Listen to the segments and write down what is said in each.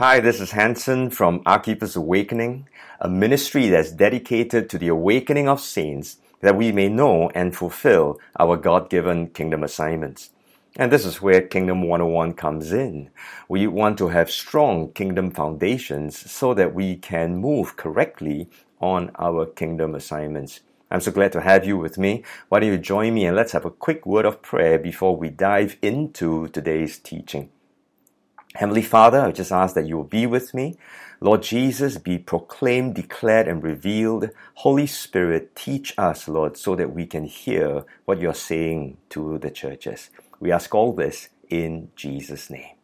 Hi, this is Hanson from Archippus Awakening, a ministry that's dedicated to the awakening of saints that we may know and fulfill our God given kingdom assignments. And this is where Kingdom 101 comes in. We want to have strong kingdom foundations so that we can move correctly on our kingdom assignments. I'm so glad to have you with me. Why don't you join me and let's have a quick word of prayer before we dive into today's teaching. Heavenly Father, I just ask that you will be with me. Lord Jesus, be proclaimed, declared, and revealed. Holy Spirit, teach us, Lord, so that we can hear what you're saying to the churches. We ask all this in Jesus' name.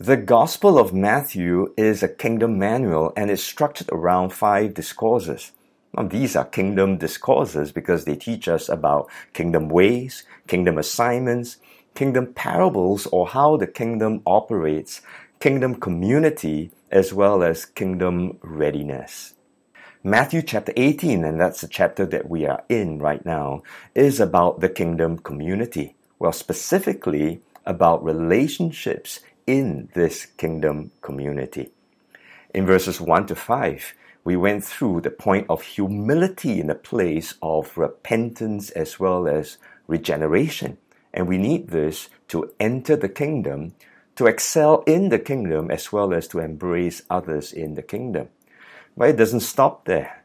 The Gospel of Matthew is a kingdom manual and is structured around five discourses. Now, these are kingdom discourses because they teach us about kingdom ways, kingdom assignments, kingdom parables or how the kingdom operates, kingdom community, as well as kingdom readiness. Matthew chapter 18, and that's the chapter that we are in right now, is about the kingdom community. Well, specifically about relationships in this kingdom community. In verses 1 to 5, we went through the point of humility in the place of repentance as well as regeneration. And we need this to enter the kingdom, to excel in the kingdom, as well as to embrace others in the kingdom. But it doesn't stop there.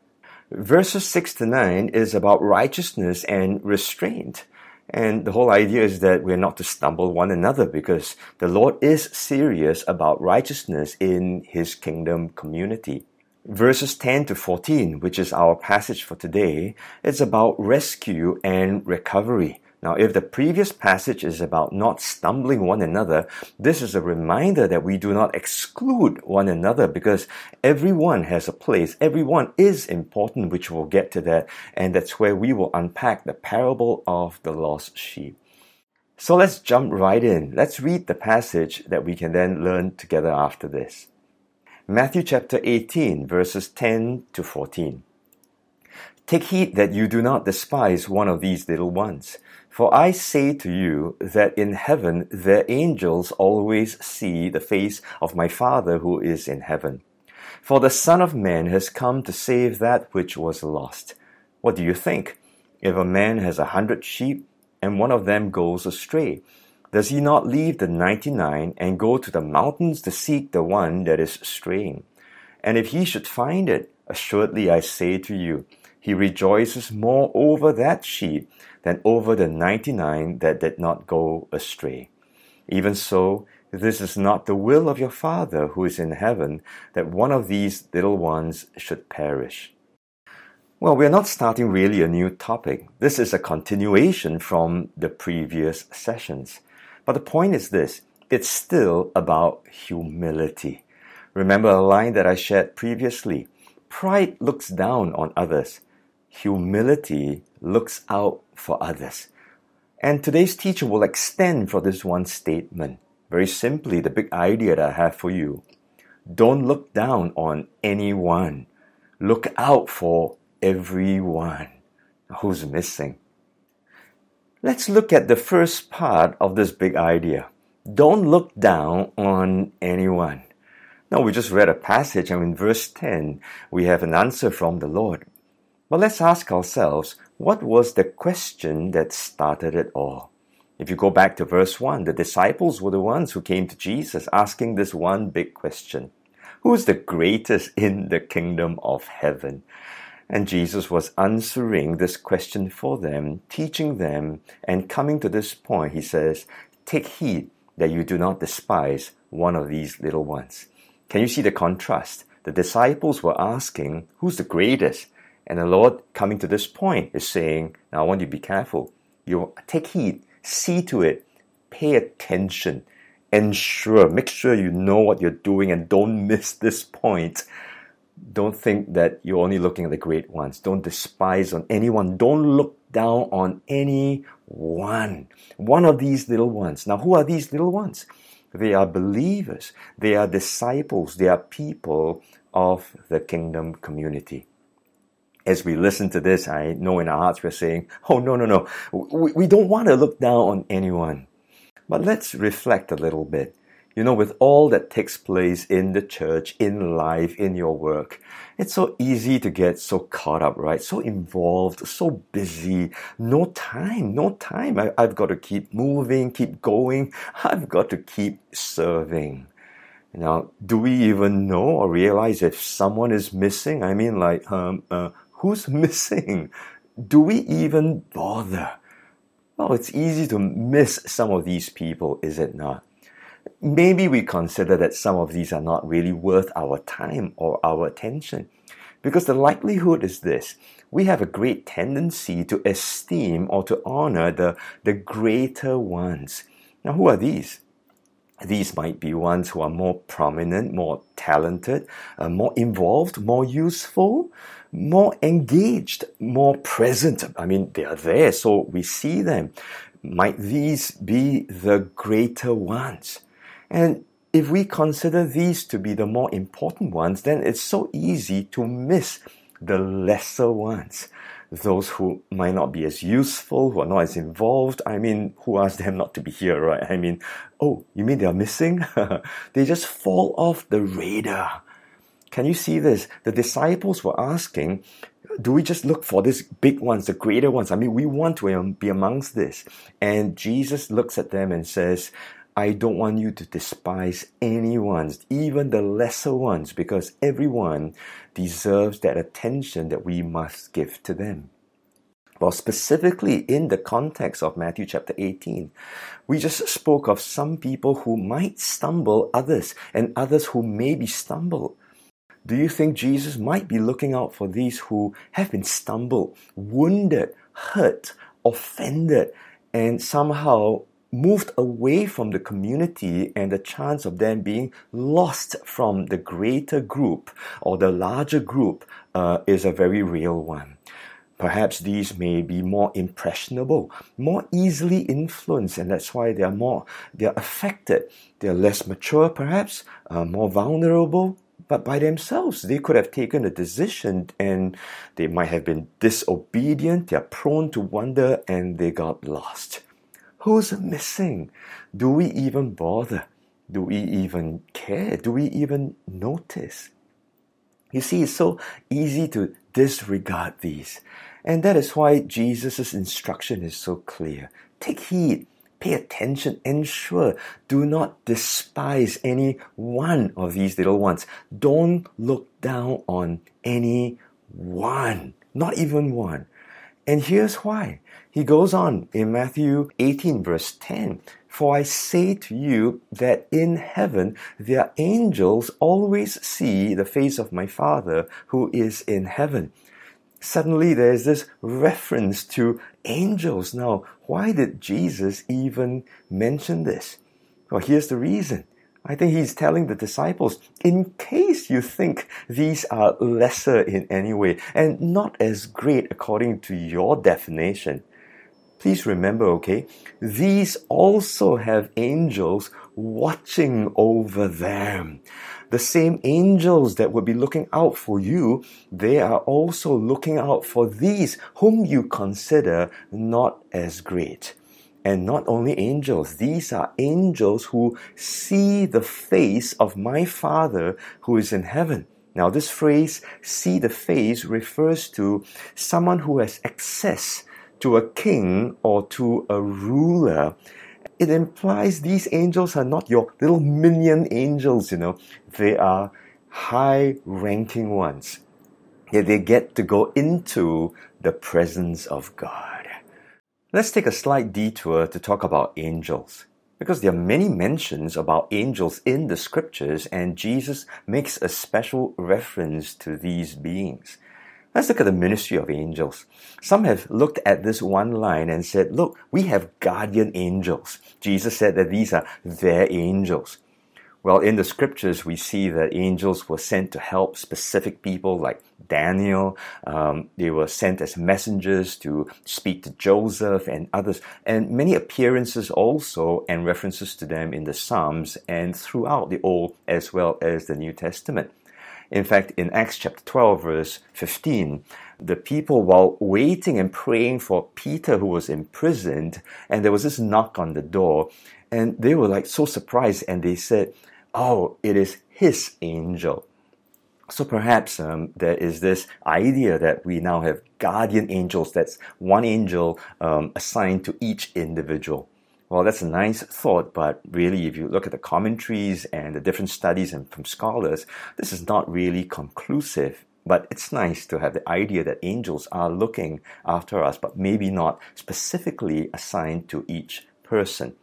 Verses 6 to 9 is about righteousness and restraint. And the whole idea is that we're not to stumble one another because the Lord is serious about righteousness in His kingdom community. Verses 10 to 14, which is our passage for today, is about rescue and recovery. Now, if the previous passage is about not stumbling one another, this is a reminder that we do not exclude one another because everyone has a place. Everyone is important, which we'll get to that. And that's where we will unpack the parable of the lost sheep. So let's jump right in. Let's read the passage that we can then learn together after this. Matthew chapter 18, verses 10 to 14. Take heed that you do not despise one of these little ones. For I say to you that in heaven the angels always see the face of my Father who is in heaven. For the Son of Man has come to save that which was lost. What do you think? If a man has a hundred sheep and one of them goes astray, does he not leave the ninety nine and go to the mountains to seek the one that is straying? And if he should find it, assuredly I say to you, he rejoices more over that sheep than over the 99 that did not go astray. Even so, this is not the will of your Father who is in heaven that one of these little ones should perish. Well, we're not starting really a new topic. This is a continuation from the previous sessions. But the point is this it's still about humility. Remember a line that I shared previously pride looks down on others, humility looks out for others. And today's teacher will extend for this one statement. Very simply, the big idea that I have for you. Don't look down on anyone. Look out for everyone. Who's missing? Let's look at the first part of this big idea. Don't look down on anyone. Now, we just read a passage, and in verse 10, we have an answer from the Lord. But let's ask ourselves what was the question that started it all? If you go back to verse 1, the disciples were the ones who came to Jesus asking this one big question Who is the greatest in the kingdom of heaven? And Jesus was answering this question for them, teaching them, and coming to this point, he says, Take heed that you do not despise one of these little ones. Can you see the contrast? The disciples were asking, Who's the greatest? And the Lord, coming to this point, is saying, Now I want you to be careful. You take heed, see to it, pay attention, ensure, make sure you know what you're doing and don't miss this point. Don't think that you're only looking at the great ones. Don't despise on anyone. Don't look down on any one. One of these little ones. Now, who are these little ones? They are believers. They are disciples. They are people of the kingdom community as we listen to this, I know in our hearts we're saying, oh, no, no, no. We, we don't want to look down on anyone. But let's reflect a little bit. You know, with all that takes place in the church, in life, in your work, it's so easy to get so caught up, right? So involved, so busy. No time, no time. I, have got to keep moving, keep going. I've got to keep serving. Now, do we even know or realize if someone is missing? I mean, like, um, uh, who's missing? Do we even bother? Well, it's easy to miss some of these people, is it not? maybe we consider that some of these are not really worth our time or our attention. Because the likelihood is this we have a great tendency to esteem or to honor the, the greater ones. Now, who are these? These might be ones who are more prominent, more talented, uh, more involved, more useful, more engaged, more present. I mean, they are there, so we see them. Might these be the greater ones? And if we consider these to be the more important ones, then it's so easy to miss the lesser ones. Those who might not be as useful, who are not as involved. I mean, who asked them not to be here, right? I mean, oh, you mean they are missing? they just fall off the radar. Can you see this? The disciples were asking, do we just look for these big ones, the greater ones? I mean, we want to be amongst this. And Jesus looks at them and says, I don't want you to despise anyone, even the lesser ones, because everyone deserves that attention that we must give to them. Well, specifically in the context of Matthew chapter 18, we just spoke of some people who might stumble others and others who may be stumbled. Do you think Jesus might be looking out for these who have been stumbled, wounded, hurt, offended, and somehow moved away from the community and the chance of them being lost from the greater group or the larger group uh, is a very real one. Perhaps these may be more impressionable, more easily influenced, and that's why they are more they are affected. They are less mature, perhaps, uh, more vulnerable. But by themselves, they could have taken a decision and they might have been disobedient, they are prone to wander, and they got lost. Who's missing? Do we even bother? Do we even care? Do we even notice? You see, it's so easy to disregard these. And that is why Jesus' instruction is so clear. Take heed, pay attention, ensure, do not despise any one of these little ones. Don't look down on any one, not even one. And here's why. He goes on in Matthew 18, verse 10 For I say to you that in heaven their angels always see the face of my Father who is in heaven. Suddenly there's this reference to angels. Now, why did Jesus even mention this? Well, here's the reason. I think he's telling the disciples, in case you think these are lesser in any way and not as great according to your definition, please remember, okay, these also have angels watching over them. The same angels that would be looking out for you, they are also looking out for these whom you consider not as great. And not only angels, these are angels who see the face of my Father who is in heaven. Now, this phrase, see the face, refers to someone who has access to a king or to a ruler. It implies these angels are not your little minion angels, you know. They are high ranking ones. Yet they get to go into the presence of God. Let's take a slight detour to talk about angels. Because there are many mentions about angels in the scriptures, and Jesus makes a special reference to these beings. Let's look at the ministry of angels. Some have looked at this one line and said, Look, we have guardian angels. Jesus said that these are their angels. Well, in the scriptures, we see that angels were sent to help specific people like Daniel. Um, they were sent as messengers to speak to Joseph and others, and many appearances also and references to them in the Psalms and throughout the Old as well as the New Testament. In fact, in Acts chapter 12, verse 15, the people, while waiting and praying for Peter, who was imprisoned, and there was this knock on the door, And they were like so surprised and they said, Oh, it is his angel. So perhaps um, there is this idea that we now have guardian angels. That's one angel um, assigned to each individual. Well, that's a nice thought, but really, if you look at the commentaries and the different studies and from scholars, this is not really conclusive. But it's nice to have the idea that angels are looking after us, but maybe not specifically assigned to each person.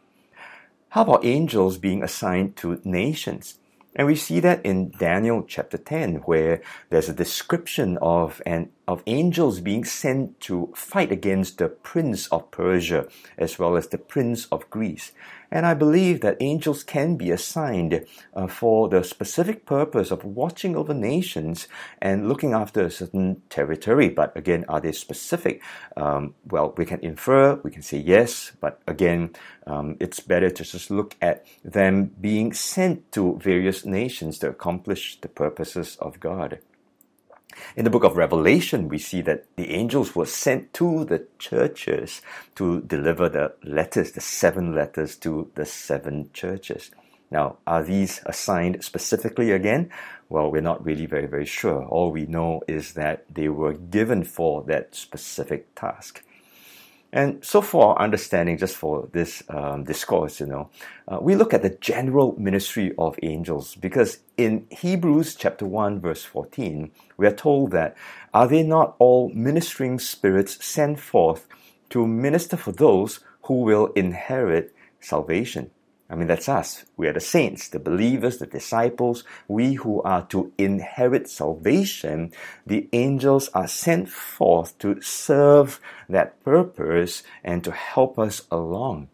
How about angels being assigned to nations? And we see that in Daniel chapter 10, where there's a description of an of angels being sent to fight against the prince of Persia as well as the prince of Greece. And I believe that angels can be assigned uh, for the specific purpose of watching over nations and looking after a certain territory. But again, are they specific? Um, well, we can infer, we can say yes, but again, um, it's better to just look at them being sent to various nations to accomplish the purposes of God. In the book of Revelation, we see that the angels were sent to the churches to deliver the letters, the seven letters to the seven churches. Now, are these assigned specifically again? Well, we're not really very, very sure. All we know is that they were given for that specific task. And so, for our understanding, just for this um, discourse, you know, uh, we look at the general ministry of angels because in Hebrews chapter 1, verse 14, we are told that are they not all ministering spirits sent forth to minister for those who will inherit salvation? I mean, that's us. We are the saints, the believers, the disciples, we who are to inherit salvation. The angels are sent forth to serve that purpose and to help us along.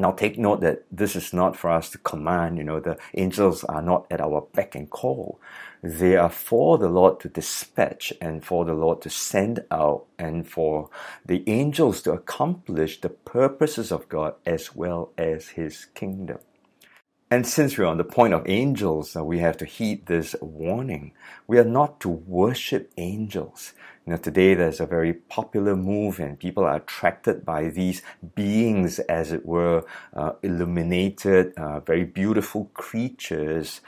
Now, take note that this is not for us to command. You know, the angels are not at our beck and call. They are for the Lord to dispatch and for the Lord to send out and for the angels to accomplish the purposes of God as well as His kingdom. And since we're on the point of angels, uh, we have to heed this warning. We are not to worship angels. You know, today there's a very popular move and people are attracted by these beings, as it were, uh, illuminated, uh, very beautiful creatures,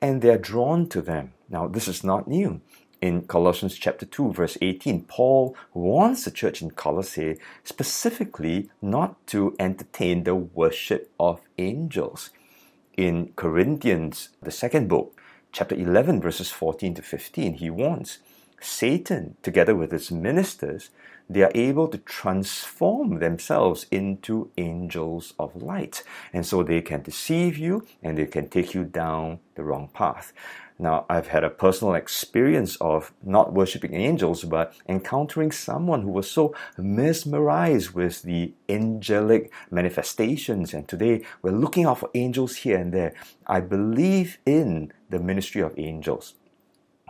and they're drawn to them. Now, this is not new in Colossians chapter 2 verse 18, Paul warns the church in Colossae specifically not to entertain the worship of angels in Corinthians, the second book, chapter 11, verses 14 to 15, he warns Satan, together with his ministers, they are able to transform themselves into angels of light. And so they can deceive you and they can take you down the wrong path. Now, I've had a personal experience of not worshiping angels, but encountering someone who was so mesmerized with the angelic manifestations. And today we're looking out for angels here and there. I believe in the ministry of angels.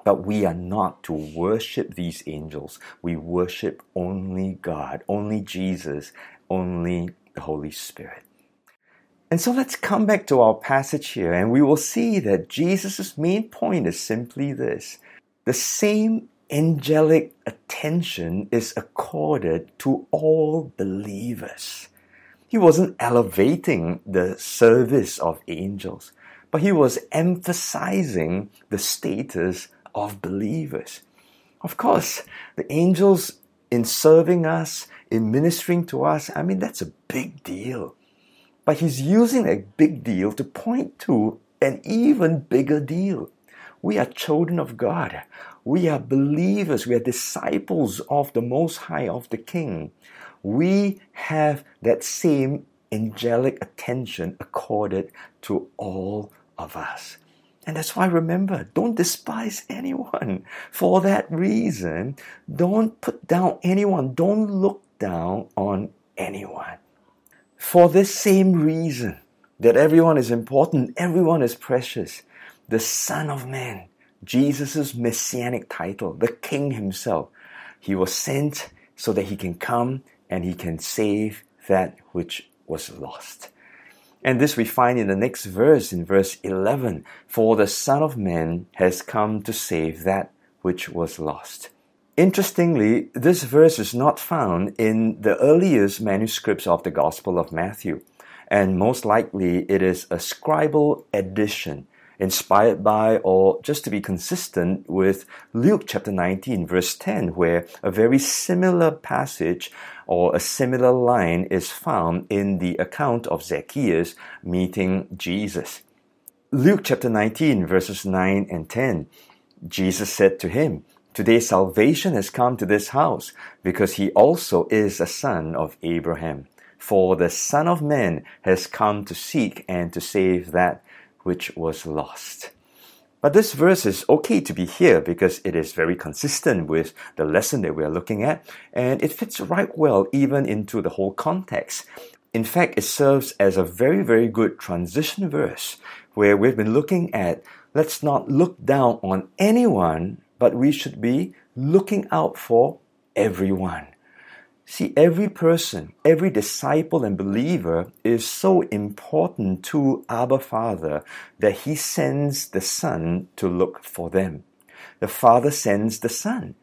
But we are not to worship these angels. We worship only God, only Jesus, only the Holy Spirit. And so let's come back to our passage here, and we will see that Jesus' main point is simply this the same angelic attention is accorded to all believers. He wasn't elevating the service of angels, but he was emphasizing the status of believers. Of course, the angels in serving us, in ministering to us, I mean, that's a big deal. But he's using a big deal to point to an even bigger deal. We are children of God. We are believers. We are disciples of the Most High, of the King. We have that same angelic attention accorded to all of us. And that's why remember, don't despise anyone. For that reason, don't put down anyone. Don't look down on anyone. For this same reason, that everyone is important, everyone is precious, the Son of Man, Jesus' messianic title, the King himself, he was sent so that he can come and he can save that which was lost. And this we find in the next verse, in verse 11 For the Son of Man has come to save that which was lost. Interestingly, this verse is not found in the earliest manuscripts of the Gospel of Matthew. and most likely it is a scribal addition inspired by or just to be consistent with Luke chapter 19 verse 10 where a very similar passage or a similar line is found in the account of Zacchaeus meeting Jesus. Luke chapter 19 verses 9 and 10 Jesus said to him, Today salvation has come to this house because he also is a son of Abraham. For the Son of Man has come to seek and to save that which was lost. But this verse is okay to be here because it is very consistent with the lesson that we are looking at, and it fits right well even into the whole context. In fact, it serves as a very, very good transition verse where we've been looking at let's not look down on anyone, but we should be looking out for everyone. See, every person, every disciple and believer is so important to Abba Father that He sends the Son to look for them. The Father sends the Son.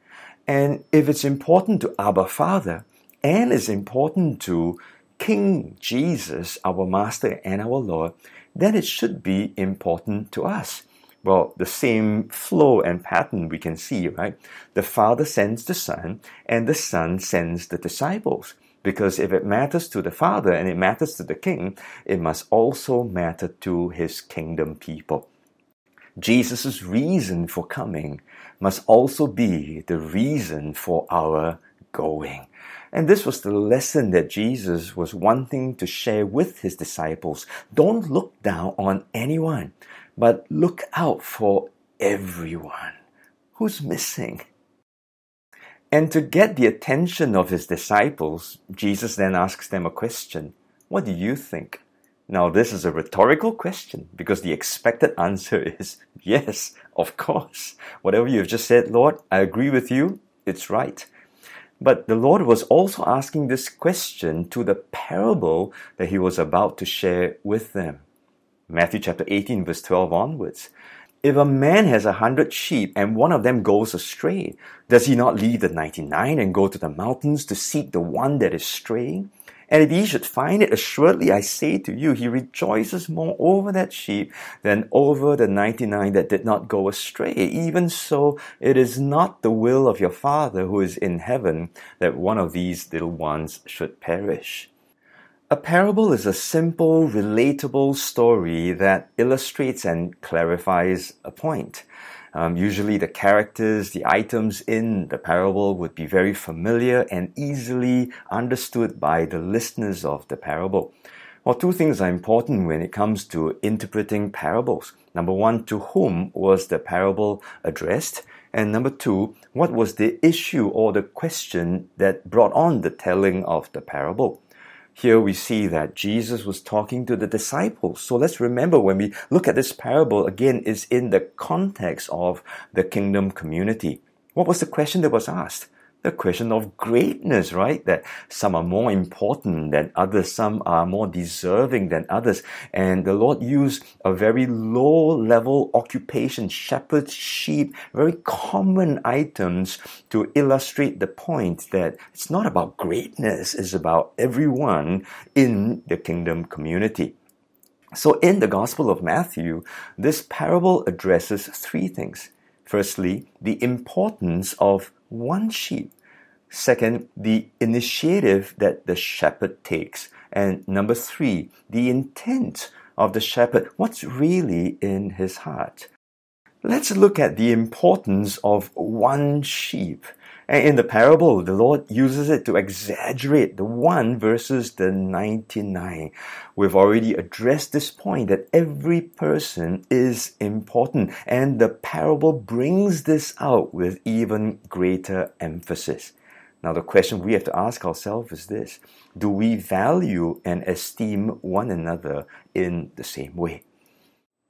And if it's important to Abba Father and it's important to King Jesus, our Master and our Lord, then it should be important to us. Well, the same flow and pattern we can see, right? The Father sends the Son, and the Son sends the disciples. Because if it matters to the Father and it matters to the King, it must also matter to his kingdom people. Jesus' reason for coming must also be the reason for our going. And this was the lesson that Jesus was wanting to share with his disciples. Don't look down on anyone, but look out for everyone who's missing. And to get the attention of his disciples, Jesus then asks them a question. What do you think? Now, this is a rhetorical question because the expected answer is yes, of course. Whatever you've just said, Lord, I agree with you. It's right. But the Lord was also asking this question to the parable that he was about to share with them. Matthew chapter 18 verse 12 onwards. If a man has a hundred sheep and one of them goes astray, does he not leave the 99 and go to the mountains to seek the one that is straying? And if he should find it, assuredly I say to you, he rejoices more over that sheep than over the 99 that did not go astray. Even so, it is not the will of your Father who is in heaven that one of these little ones should perish. A parable is a simple, relatable story that illustrates and clarifies a point. Um, usually the characters, the items in the parable would be very familiar and easily understood by the listeners of the parable. Well, two things are important when it comes to interpreting parables. Number one, to whom was the parable addressed? And number two, what was the issue or the question that brought on the telling of the parable? Here we see that Jesus was talking to the disciples. So let's remember when we look at this parable again is in the context of the kingdom community. What was the question that was asked? The question of greatness, right? That some are more important than others, some are more deserving than others. And the Lord used a very low level occupation, shepherds, sheep, very common items to illustrate the point that it's not about greatness, it's about everyone in the kingdom community. So in the Gospel of Matthew, this parable addresses three things. Firstly, the importance of one sheep. Second, the initiative that the shepherd takes. And number three, the intent of the shepherd. What's really in his heart? Let's look at the importance of one sheep. In the parable, the Lord uses it to exaggerate the one versus the 99. We've already addressed this point that every person is important, and the parable brings this out with even greater emphasis. Now, the question we have to ask ourselves is this Do we value and esteem one another in the same way?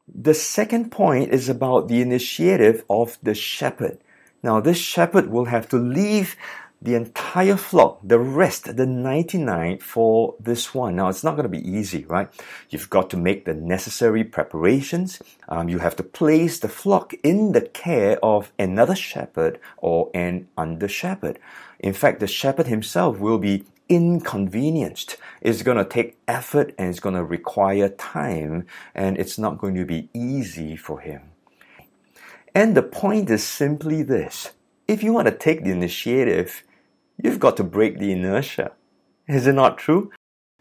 The second point is about the initiative of the shepherd. Now, this shepherd will have to leave the entire flock, the rest, the 99 for this one. Now, it's not going to be easy, right? You've got to make the necessary preparations. Um, you have to place the flock in the care of another shepherd or an under shepherd. In fact, the shepherd himself will be inconvenienced. It's going to take effort and it's going to require time and it's not going to be easy for him. And the point is simply this. If you want to take the initiative, you've got to break the inertia. Is it not true?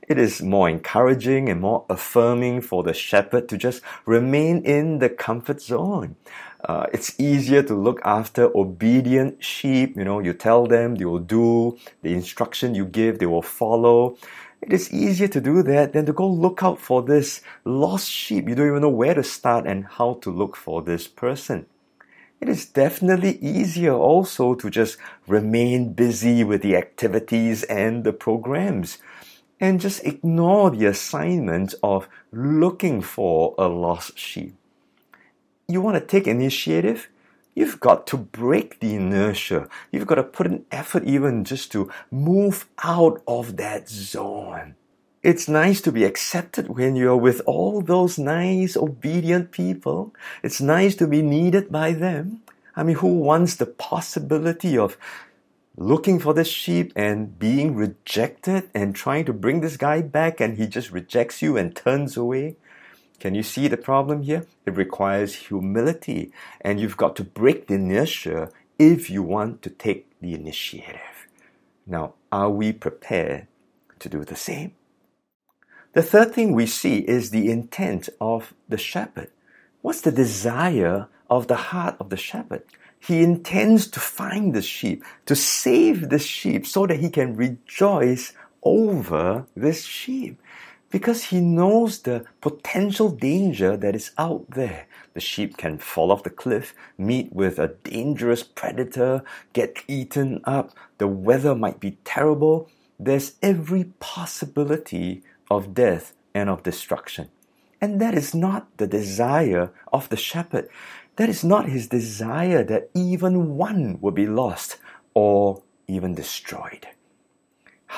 It is more encouraging and more affirming for the shepherd to just remain in the comfort zone. Uh, it's easier to look after obedient sheep. You know, you tell them, they will do the instruction you give, they will follow. It is easier to do that than to go look out for this lost sheep. You don't even know where to start and how to look for this person. It is definitely easier also to just remain busy with the activities and the programs and just ignore the assignment of looking for a lost sheep. You want to take initiative? You've got to break the inertia. You've got to put an effort even just to move out of that zone. It's nice to be accepted when you're with all those nice, obedient people. It's nice to be needed by them. I mean, who wants the possibility of looking for this sheep and being rejected and trying to bring this guy back and he just rejects you and turns away. Can you see the problem here? It requires humility and you've got to break the inertia if you want to take the initiative. Now, are we prepared to do the same? The third thing we see is the intent of the shepherd. What's the desire of the heart of the shepherd? He intends to find the sheep, to save the sheep so that he can rejoice over this sheep because he knows the potential danger that is out there. The sheep can fall off the cliff, meet with a dangerous predator, get eaten up, the weather might be terrible. There's every possibility of death and of destruction. And that is not the desire of the shepherd. That is not his desire that even one would be lost or even destroyed.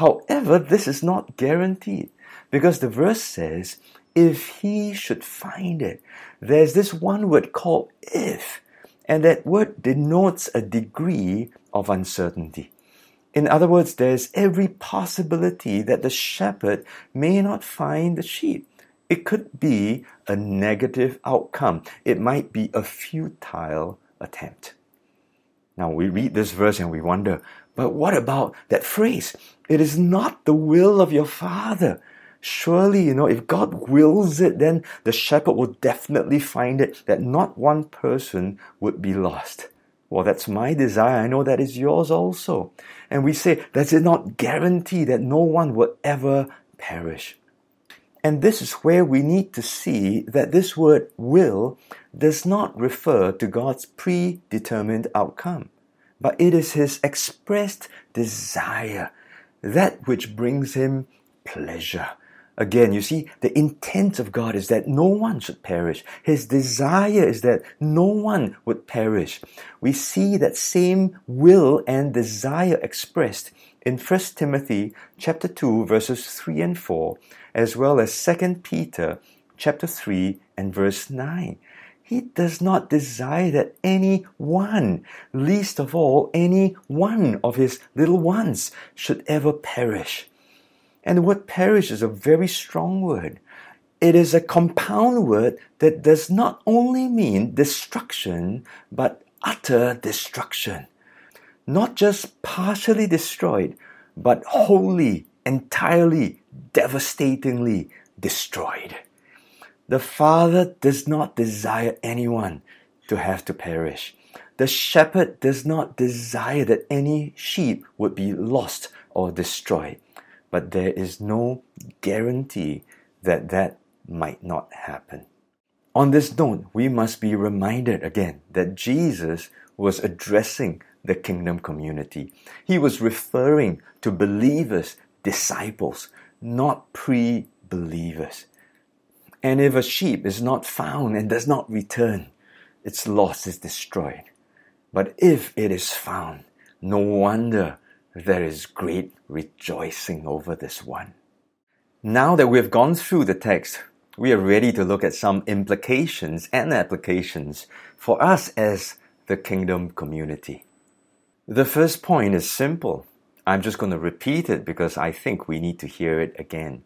However, this is not guaranteed because the verse says, if he should find it, there's this one word called if, and that word denotes a degree of uncertainty. In other words, there's every possibility that the shepherd may not find the sheep. It could be a negative outcome. It might be a futile attempt. Now we read this verse and we wonder, but what about that phrase? It is not the will of your father. Surely, you know, if God wills it, then the shepherd will definitely find it that not one person would be lost. Well, that's my desire. I know that is yours also. And we say, does it not guarantee that no one will ever perish? And this is where we need to see that this word will does not refer to God's predetermined outcome, but it is His expressed desire, that which brings Him pleasure. Again, you see, the intent of God is that no one should perish. His desire is that no one would perish. We see that same will and desire expressed in 1 Timothy chapter 2 verses 3 and 4 as well as 2 Peter chapter 3 and verse 9. He does not desire that any one, least of all any one of his little ones, should ever perish. And the word perish is a very strong word. It is a compound word that does not only mean destruction, but utter destruction not just partially destroyed, but wholly, entirely, devastatingly destroyed. The Father does not desire anyone to have to perish. The shepherd does not desire that any sheep would be lost or destroyed. But there is no guarantee that that might not happen. On this note, we must be reminded again that Jesus was addressing the kingdom community. He was referring to believers, disciples, not pre believers. And if a sheep is not found and does not return, its loss is destroyed. But if it is found, no wonder there is great rejoicing over this one. Now that we've gone through the text, we are ready to look at some implications and applications for us as the kingdom community. The first point is simple. I'm just going to repeat it because I think we need to hear it again.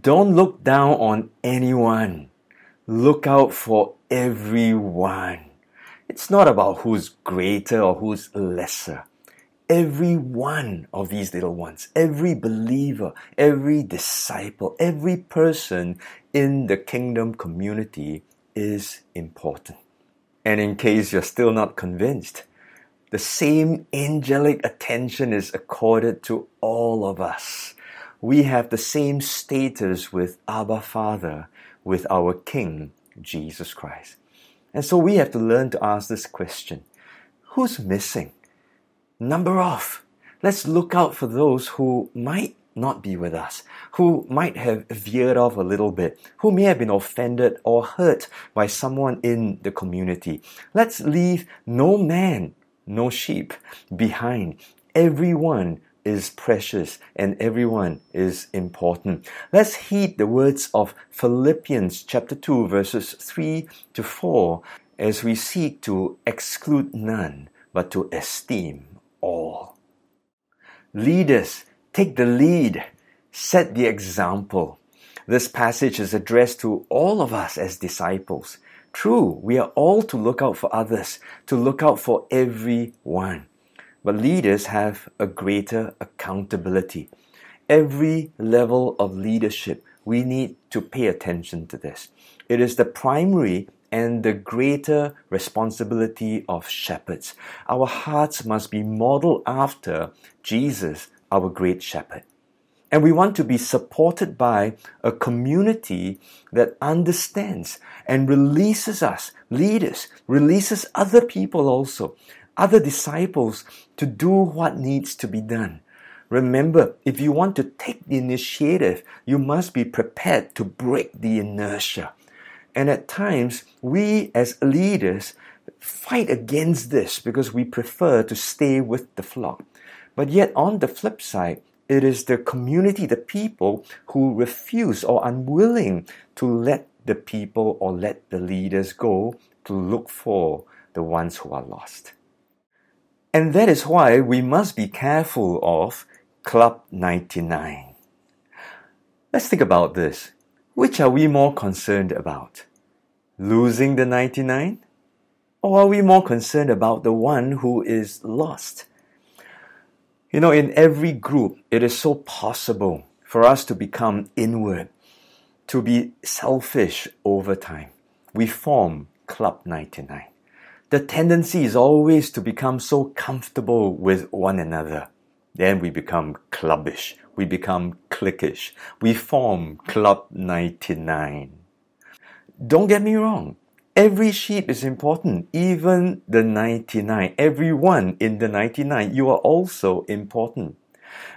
Don't look down on anyone. Look out for everyone. It's not about who's greater or who's lesser. Every one of these little ones, every believer, every disciple, every person in the kingdom community is important. And in case you're still not convinced, the same angelic attention is accorded to all of us. We have the same status with Abba Father, with our King, Jesus Christ. And so we have to learn to ask this question Who's missing? Number off. Let's look out for those who might not be with us, who might have veered off a little bit, who may have been offended or hurt by someone in the community. Let's leave no man, no sheep behind. Everyone is precious and everyone is important. Let's heed the words of Philippians chapter 2 verses 3 to 4 as we seek to exclude none but to esteem all. Leaders, take the lead. Set the example. This passage is addressed to all of us as disciples. True, we are all to look out for others, to look out for everyone. But leaders have a greater accountability. Every level of leadership, we need to pay attention to this. It is the primary and the greater responsibility of shepherds. Our hearts must be modeled after Jesus, our great shepherd. And we want to be supported by a community that understands and releases us, leaders, releases other people also, other disciples to do what needs to be done. Remember, if you want to take the initiative, you must be prepared to break the inertia. And at times, we as leaders fight against this because we prefer to stay with the flock. But yet, on the flip side, it is the community, the people who refuse or unwilling to let the people or let the leaders go to look for the ones who are lost. And that is why we must be careful of Club 99. Let's think about this. Which are we more concerned about? Losing the 99? Or are we more concerned about the one who is lost? You know, in every group, it is so possible for us to become inward, to be selfish over time. We form Club 99. The tendency is always to become so comfortable with one another. Then we become clubbish. We become cliquish. We form Club 99. Don't get me wrong. Every sheep is important, even the 99. Everyone in the 99, you are also important.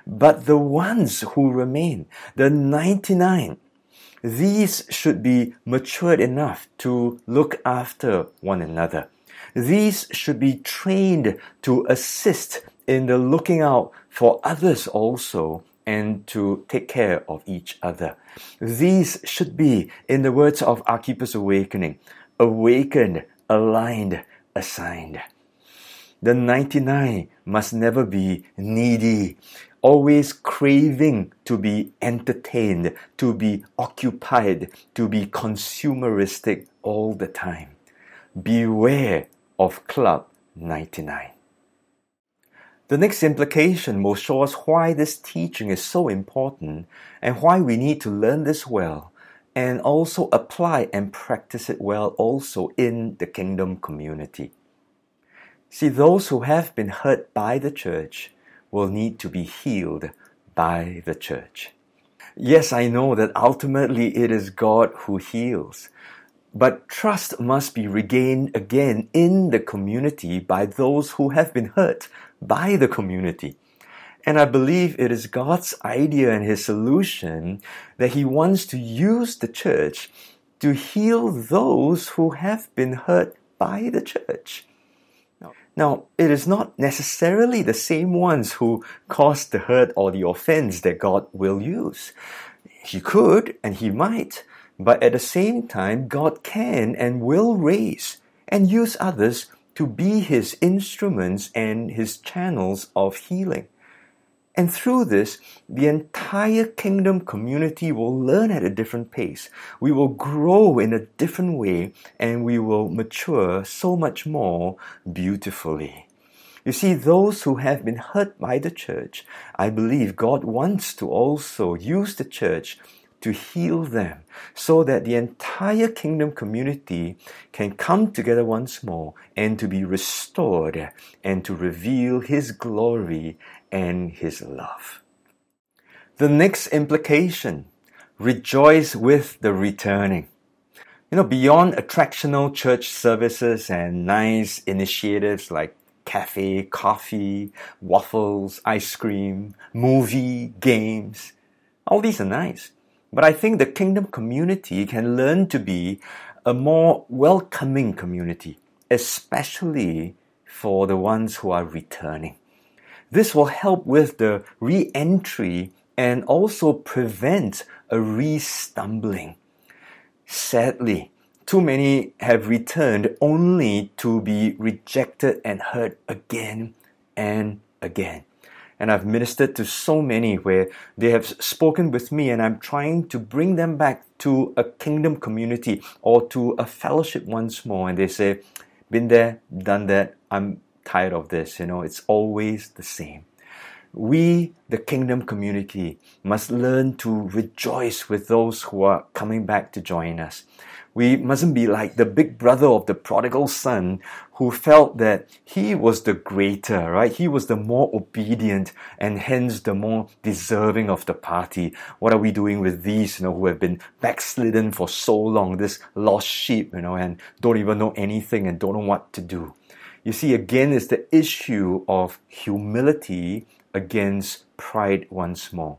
But the ones who remain, the 99, these should be matured enough to look after one another. These should be trained to assist in the looking out for others also and to take care of each other. These should be, in the words of Archippus Awakening, awakened, aligned, assigned. The 99 must never be needy, always craving to be entertained, to be occupied, to be consumeristic all the time. Beware of Club 99. The next implication will show us why this teaching is so important and why we need to learn this well and also apply and practice it well also in the kingdom community. See, those who have been hurt by the church will need to be healed by the church. Yes, I know that ultimately it is God who heals, but trust must be regained again in the community by those who have been hurt by the community. And I believe it is God's idea and His solution that He wants to use the church to heal those who have been hurt by the church. Now, it is not necessarily the same ones who caused the hurt or the offense that God will use. He could and He might, but at the same time, God can and will raise and use others to be his instruments and his channels of healing. And through this, the entire kingdom community will learn at a different pace. We will grow in a different way and we will mature so much more beautifully. You see, those who have been hurt by the church, I believe God wants to also use the church to heal them so that the entire kingdom community can come together once more and to be restored and to reveal His glory and His love. The next implication rejoice with the returning. You know, beyond attractional church services and nice initiatives like cafe, coffee, waffles, ice cream, movie, games, all these are nice. But I think the kingdom community can learn to be a more welcoming community, especially for the ones who are returning. This will help with the re entry and also prevent a re stumbling. Sadly, too many have returned only to be rejected and hurt again and again. And I've ministered to so many where they have spoken with me, and I'm trying to bring them back to a kingdom community or to a fellowship once more. And they say, Been there, done that, I'm tired of this. You know, it's always the same. We, the kingdom community, must learn to rejoice with those who are coming back to join us. We mustn't be like the big brother of the prodigal son who felt that he was the greater, right? He was the more obedient and hence the more deserving of the party. What are we doing with these, you know, who have been backslidden for so long, this lost sheep, you know, and don't even know anything and don't know what to do? You see, again, it's the issue of humility against pride once more.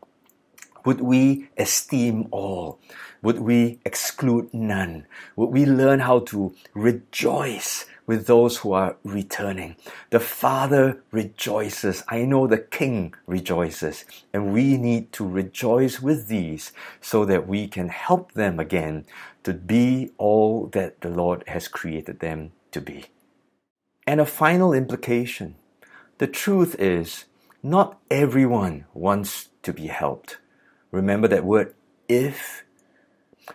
Would we esteem all? Would we exclude none? Would we learn how to rejoice with those who are returning? The Father rejoices. I know the King rejoices. And we need to rejoice with these so that we can help them again to be all that the Lord has created them to be. And a final implication the truth is, not everyone wants to be helped. Remember that word if.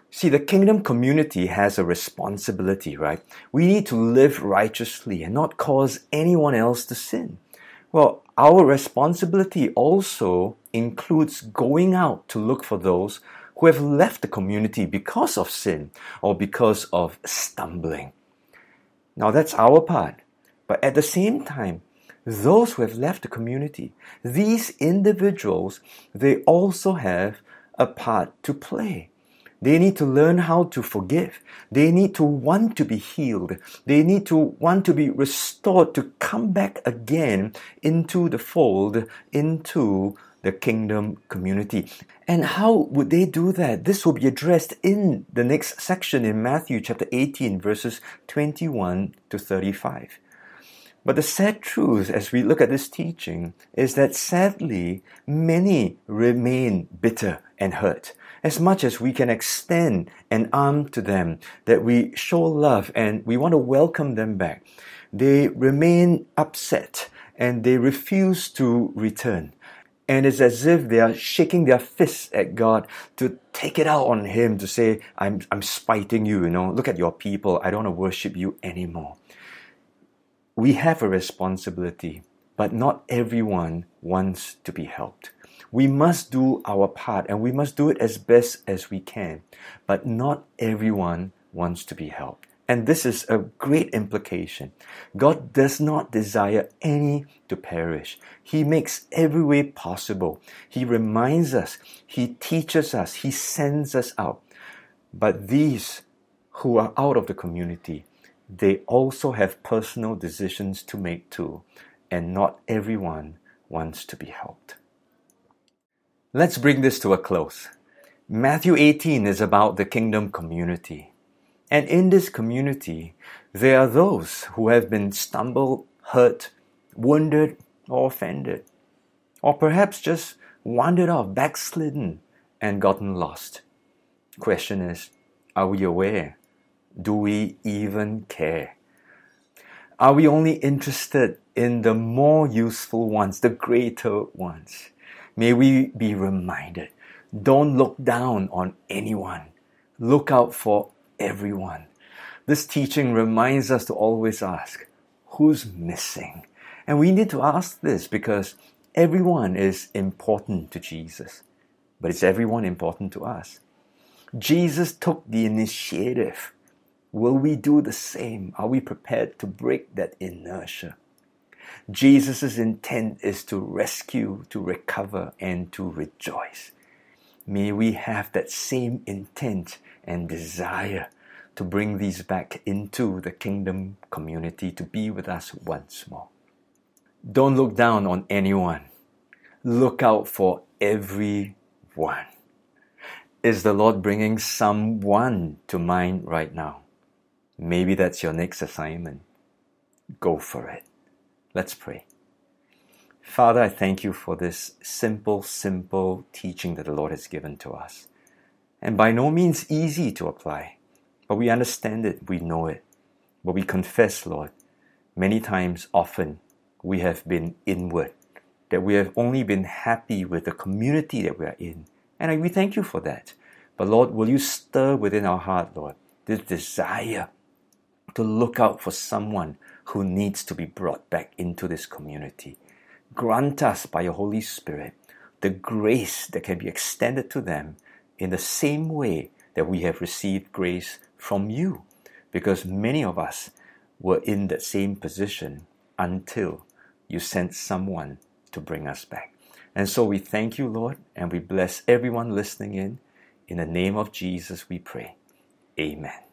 See, the kingdom community has a responsibility, right? We need to live righteously and not cause anyone else to sin. Well, our responsibility also includes going out to look for those who have left the community because of sin or because of stumbling. Now, that's our part. But at the same time, those who have left the community, these individuals, they also have a part to play. They need to learn how to forgive. They need to want to be healed. They need to want to be restored to come back again into the fold, into the kingdom community. And how would they do that? This will be addressed in the next section in Matthew chapter 18, verses 21 to 35. But the sad truth as we look at this teaching is that sadly, many remain bitter and hurt. As much as we can extend an arm to them, that we show love and we want to welcome them back, they remain upset and they refuse to return. And it's as if they are shaking their fists at God to take it out on Him to say, I'm, I'm spiting you, you know, look at your people, I don't want to worship you anymore we have a responsibility, but not everyone wants to be helped. We must do our part and we must do it as best as we can, but not everyone wants to be helped. And this is a great implication. God does not desire any to perish. He makes every way possible. He reminds us, He teaches us, He sends us out. But these who are out of the community, they also have personal decisions to make too, and not everyone wants to be helped. Let's bring this to a close. Matthew 18 is about the kingdom community. And in this community, there are those who have been stumbled, hurt, wounded, or offended, or perhaps just wandered off, backslidden, and gotten lost. Question is, are we aware do we even care? Are we only interested in the more useful ones, the greater ones? May we be reminded don't look down on anyone, look out for everyone. This teaching reminds us to always ask, who's missing? And we need to ask this because everyone is important to Jesus, but is everyone important to us? Jesus took the initiative. Will we do the same? Are we prepared to break that inertia? Jesus' intent is to rescue, to recover, and to rejoice. May we have that same intent and desire to bring these back into the kingdom community to be with us once more. Don't look down on anyone. Look out for everyone. Is the Lord bringing someone to mind right now? Maybe that's your next assignment. Go for it. Let's pray. Father, I thank you for this simple, simple teaching that the Lord has given to us. And by no means easy to apply, but we understand it, we know it. But we confess, Lord, many times, often, we have been inward, that we have only been happy with the community that we are in and we thank you for that. But Lord, will you stir within our heart, Lord, this desire to look out for someone who needs to be brought back into this community. Grant us by your Holy Spirit the grace that can be extended to them in the same way that we have received grace from you. Because many of us were in that same position until you sent someone to bring us back. And so we thank you, Lord, and we bless everyone listening in. In the name of Jesus, we pray. Amen.